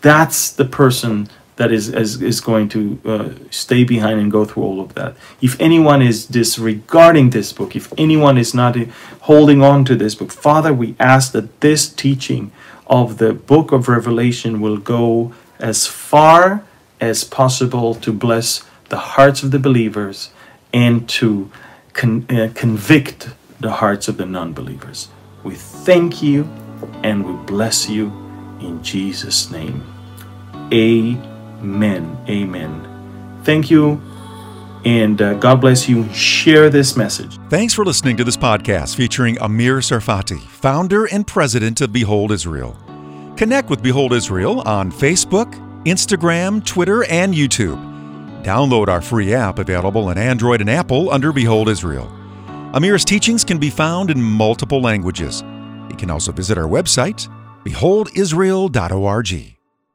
Speaker 2: that's the person that is, is, is going to uh, stay behind and go through all of that. If anyone is disregarding this book, if anyone is not holding on to this book, Father, we ask that this teaching of the book of Revelation will go as far as possible to bless the hearts of the believers and to con- uh, convict the hearts of the non believers. We thank you and we bless you in Jesus' name. Amen. Amen. Amen. Thank you. And uh, God bless you. Share this message.
Speaker 1: Thanks for listening to this podcast featuring Amir Tsarfati, founder and president of Behold Israel. Connect with Behold Israel on Facebook, Instagram, Twitter, and YouTube. Download our free app available on Android and Apple under Behold Israel. Amir's teachings can be found in multiple languages. You can also visit our website, beholdisrael.org.